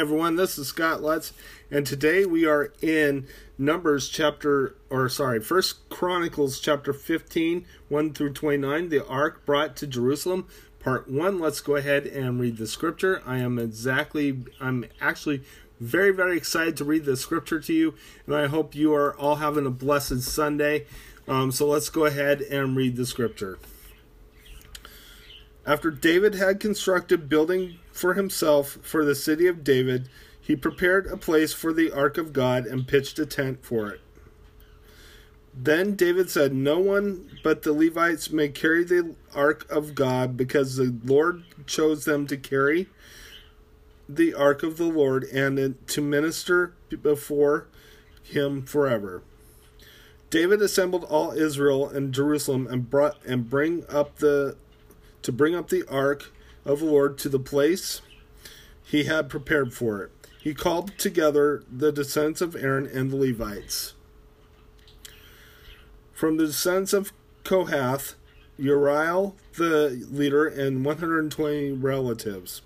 Everyone, this is Scott Lutz, and today we are in Numbers chapter, or sorry, First Chronicles chapter 15, 1 through 29, the Ark brought to Jerusalem, part 1. Let's go ahead and read the scripture. I am exactly, I'm actually very, very excited to read the scripture to you, and I hope you are all having a blessed Sunday. Um, so let's go ahead and read the scripture. After David had constructed building for himself for the city of David, he prepared a place for the ark of God and pitched a tent for it. Then David said, No one but the Levites may carry the ark of God, because the Lord chose them to carry the ark of the Lord and to minister before him forever. David assembled all Israel in Jerusalem and brought and bring up the to bring up the ark of the Lord to the place he had prepared for it. He called together the descendants of Aaron and the Levites. From the descendants of Kohath, Uriel the leader and 120 relatives.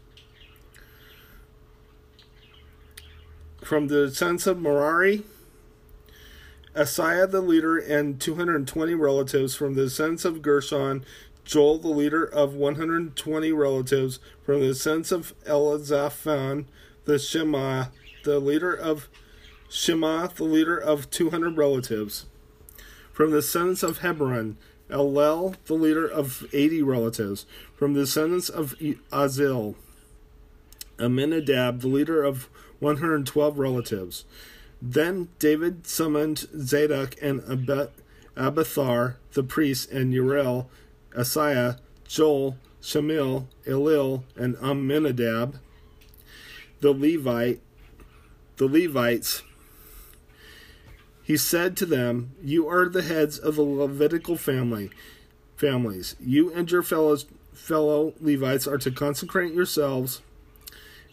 From the descendants of Merari, Asaiah the leader and 220 relatives. From the descendants of Gershon, Joel, the leader of 120 relatives, from the sons of Elizaphan, the Shema, the leader of Shema, the leader of 200 relatives. From the sons of Hebron, Elel, the leader of 80 relatives. From the sons of Azil, Amminadab, the leader of 112 relatives. Then David summoned Zadok and Abiathar, the priest, and Uriel, Asaiah, Joel, Shamil, Elil, and Amminadab, the Levite, the Levites. He said to them, "You are the heads of the Levitical family, families. You and your fellows, fellow Levites are to consecrate yourselves."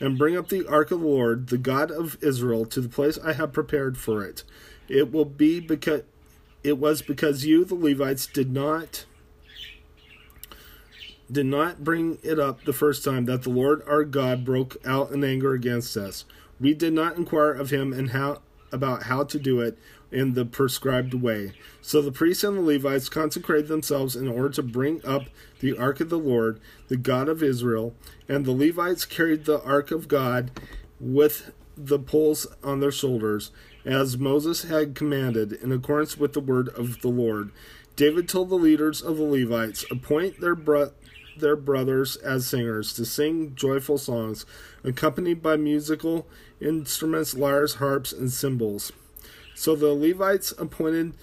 and bring up the ark of the Lord, the God of Israel, to the place I have prepared for it. It will be because it was because you, the Levites, did not did not bring it up the first time that the Lord our God broke out in anger against us. We did not inquire of him and how about how to do it in the prescribed way. So the priests and the Levites consecrated themselves in order to bring up the ark of the Lord, the God of Israel, and the Levites carried the ark of God with the poles on their shoulders, as Moses had commanded, in accordance with the word of the Lord. David told the leaders of the Levites, Appoint their bro- their brothers as singers to sing joyful songs, accompanied by musical instruments, lyres, harps, and cymbals. So the Levites appointed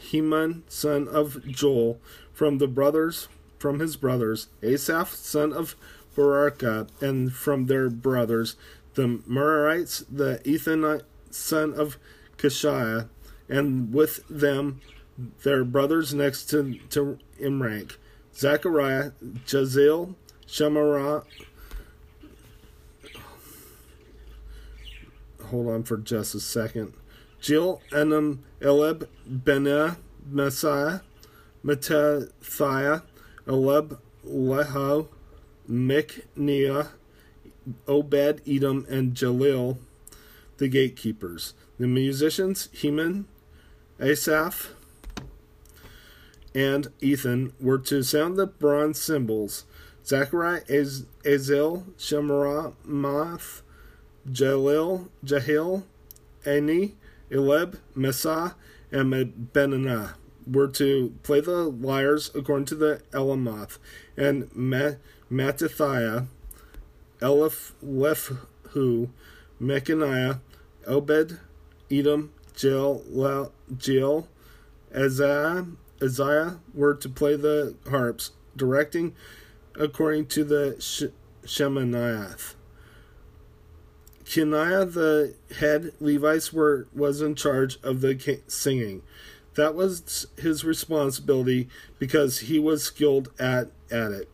Heman, son of Joel, from the brothers from his brothers, Asaph, son of Barakah, and from their brothers, the Merarites, the Ethan, son of Kishiah, and with them their brothers next to, to in rank. Zechariah, Jazil, Shemarah. Hold on for just a second. Jill, Enam, Eleb, Benah, Messiah, Matathiah, Eleb, Leho, Mikniah, Obed, Edom, and Jalil, the gatekeepers. The musicians, Heman, Asaph, and Ethan were to sound the bronze cymbals. Zachariah, Az- Azil, Shemaramoth, Jalil, Jahil, Ani, Eleb, Mesa, and Benanah were to play the lyres according to the Elamoth, and Mattathiah, Eliph, Lephhu, Mechaniah, Obed, Edom, Jill, Jill, Azah, Isaiah were to play the harps, directing according to the Sh- Shemaniah. Keniah, the head Levites, were was in charge of the singing. That was his responsibility because he was skilled at, at it.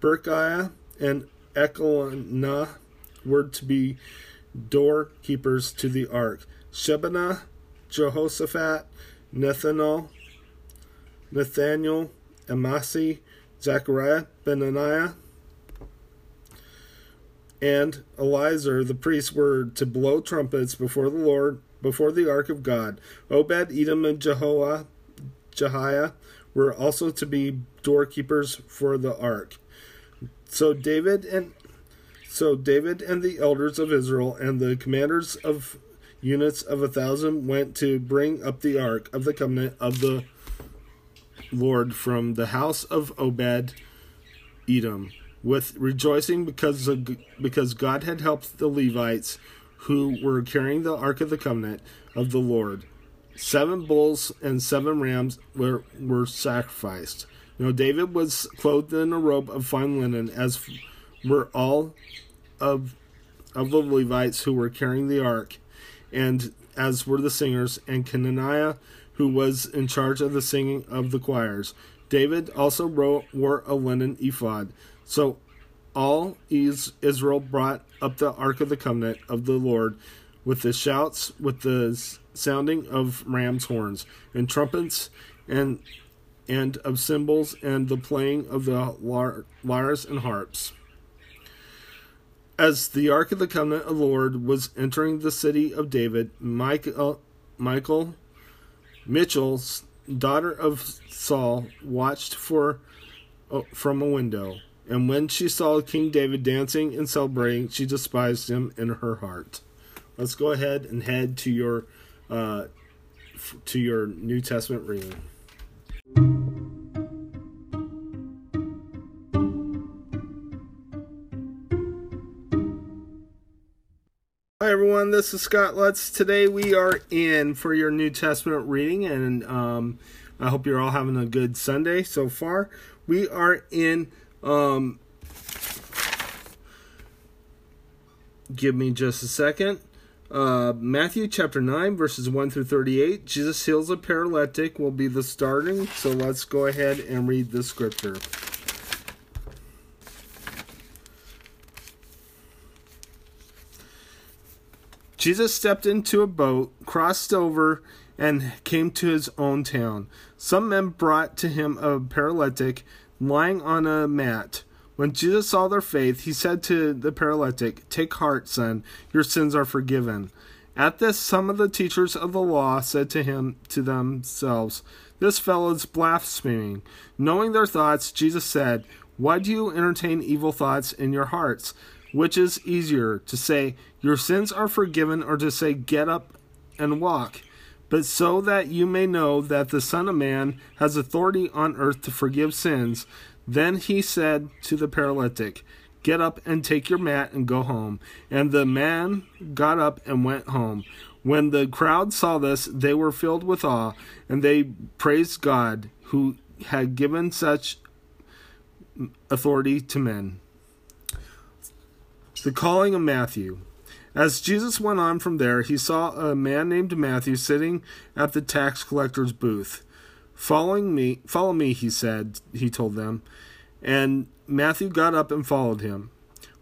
Berkiah and Elkanah were to be doorkeepers to the ark. Shebaniah, Jehoshaphat, Nathaniel, Nathaniel, Amasi, Zechariah, Benaniah, and Eleazar the priest were to blow trumpets before the Lord, before the ark of God. Obed, Edom, and Jehoah, Jehiah were also to be doorkeepers for the ark. So David and so David and the elders of Israel and the commanders of units of a thousand went to bring up the ark of the covenant of the Lord from the house of Obed Edom with rejoicing because of, because God had helped the Levites who were carrying the ark of the covenant of the Lord. Seven bulls and seven rams were were sacrificed. Now David was clothed in a robe of fine linen, as were all of of the Levites who were carrying the ark, and as were the singers, and Kenaniah, who was in charge of the singing of the choirs. David also wrote, wore a linen ephod. So all Israel brought up the ark of the covenant of the Lord with the shouts, with the sounding of ram's horns, and trumpets, and and of cymbals, and the playing of the lyres and harps. As the ark of the covenant of the Lord was entering the city of David, Michael, Michael Mitchel's daughter of Saul watched for uh, from a window. And when she saw King David dancing and celebrating, she despised him in her heart. Let's go ahead and head to your uh, to your New Testament reading. Everyone, this is Scott Lutz. Today we are in for your New Testament reading, and um, I hope you're all having a good Sunday so far. We are in um, give me just a second. Uh, Matthew chapter 9, verses 1 through 38. Jesus heals a paralytic will be the starting. So let's go ahead and read the scripture. Jesus stepped into a boat, crossed over, and came to his own town. Some men brought to him a paralytic lying on a mat. When Jesus saw their faith, he said to the paralytic, Take heart, son, your sins are forgiven. At this, some of the teachers of the law said to him to themselves, This fellow is blaspheming. Knowing their thoughts, Jesus said, Why do you entertain evil thoughts in your hearts? Which is easier, to say, Your sins are forgiven, or to say, Get up and walk? But so that you may know that the Son of Man has authority on earth to forgive sins, then he said to the paralytic, Get up and take your mat and go home. And the man got up and went home. When the crowd saw this, they were filled with awe, and they praised God who had given such authority to men. The calling of Matthew. As Jesus went on from there, he saw a man named Matthew sitting at the tax collector's booth. Following me, follow me, he said, he told them. And Matthew got up and followed him.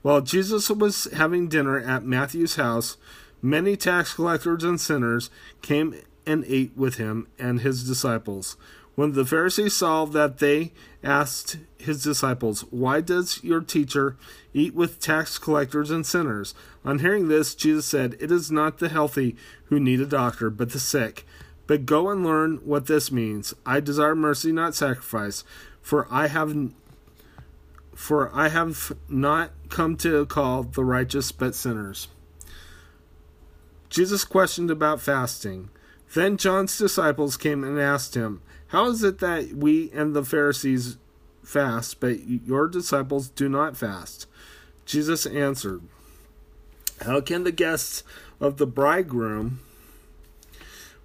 While Jesus was having dinner at Matthew's house, many tax collectors and sinners came and ate with him and his disciples. When the Pharisees saw that, they asked his disciples, Why does your teacher eat with tax collectors and sinners? On hearing this, Jesus said, It is not the healthy who need a doctor, but the sick. But go and learn what this means. I desire mercy, not sacrifice, for I have for I have not come to call the righteous but sinners. Jesus questioned about fasting. Then John's disciples came and asked him, How is it that we and the Pharisees fast, but your disciples do not fast? Jesus answered, How can the guests of the bridegroom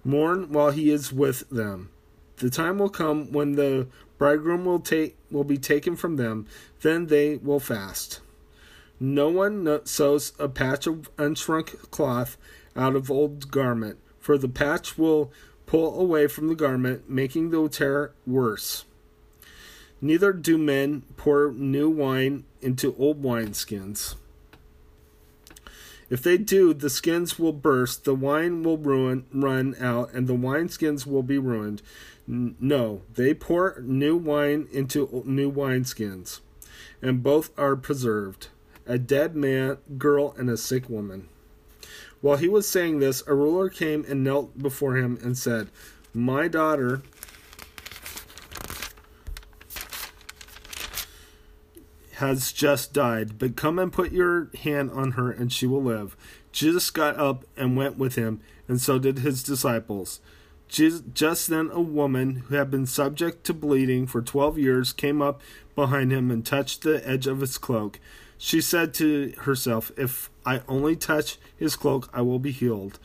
mourn while he is with them? The time will come when the bridegroom will take will be taken from them, then they will fast. No one sews a patch of unshrunk cloth out of old garment, for the patch will pull away from the garment, making the tear worse. Neither do men pour new wine into old wineskins. If they do, the skins will burst, the wine will ruin, run out, and the wineskins will be ruined. No, they pour new wine into new wineskins, and both are preserved. a dead man, girl, and a sick woman. While he was saying this, a ruler came and knelt before him and said, My daughter has just died, but come and put your hand on her, and she will live. Jesus got up and went with him, and so did his disciples. Just then, a woman who had been subject to bleeding for twelve years came up behind him and touched the edge of his cloak. She said to herself, If I only touch his cloak, I will be healed.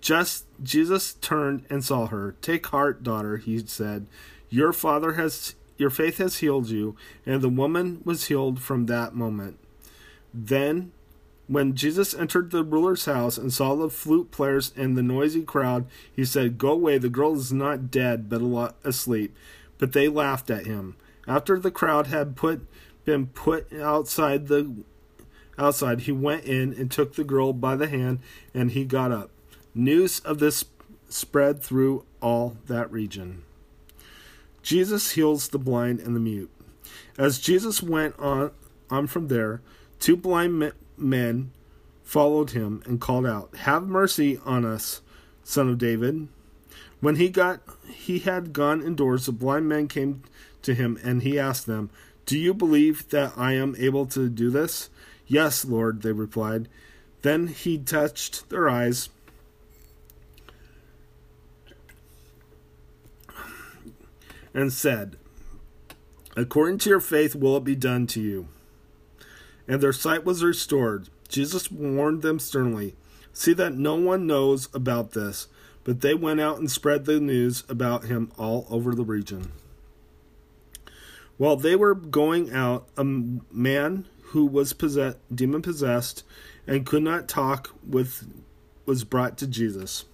Just Jesus turned and saw her. Take heart, daughter, he said. Your father has your faith has healed you. And the woman was healed from that moment. Then when Jesus entered the ruler's house and saw the flute players and the noisy crowd, he said, Go away, the girl is not dead, but asleep. But they laughed at him. After the crowd had put been put outside the outside, he went in and took the girl by the hand, and he got up. News of this spread through all that region. Jesus heals the blind and the mute. As Jesus went on, on from there, two blind men followed him and called out, Have mercy on us, son of David. When he got he had gone indoors, the blind men came to him, and he asked them, Do you believe that I am able to do this? Yes, Lord, they replied. Then he touched their eyes. And said, According to your faith will it be done to you and their sight was restored. Jesus warned them sternly See that no one knows about this. But they went out and spread the news about him all over the region. While they were going out, a man who was possessed, demon possessed and could not talk with was brought to Jesus.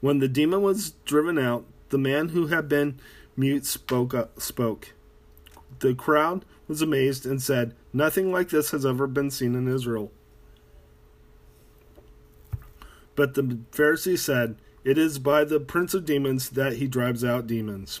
When the demon was driven out, the man who had been mute spoke up, spoke. The crowd was amazed and said, Nothing like this has ever been seen in Israel. But the Pharisees said, It is by the prince of demons that he drives out demons.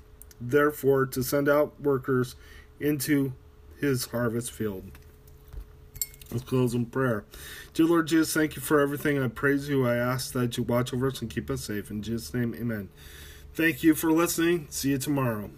therefore, to send out workers into his harvest field. Let's close in prayer. Dear Lord Jesus, thank you for everything. I praise you. I ask that you watch over us and keep us safe. In Jesus' name, amen. Thank you for listening. See you tomorrow.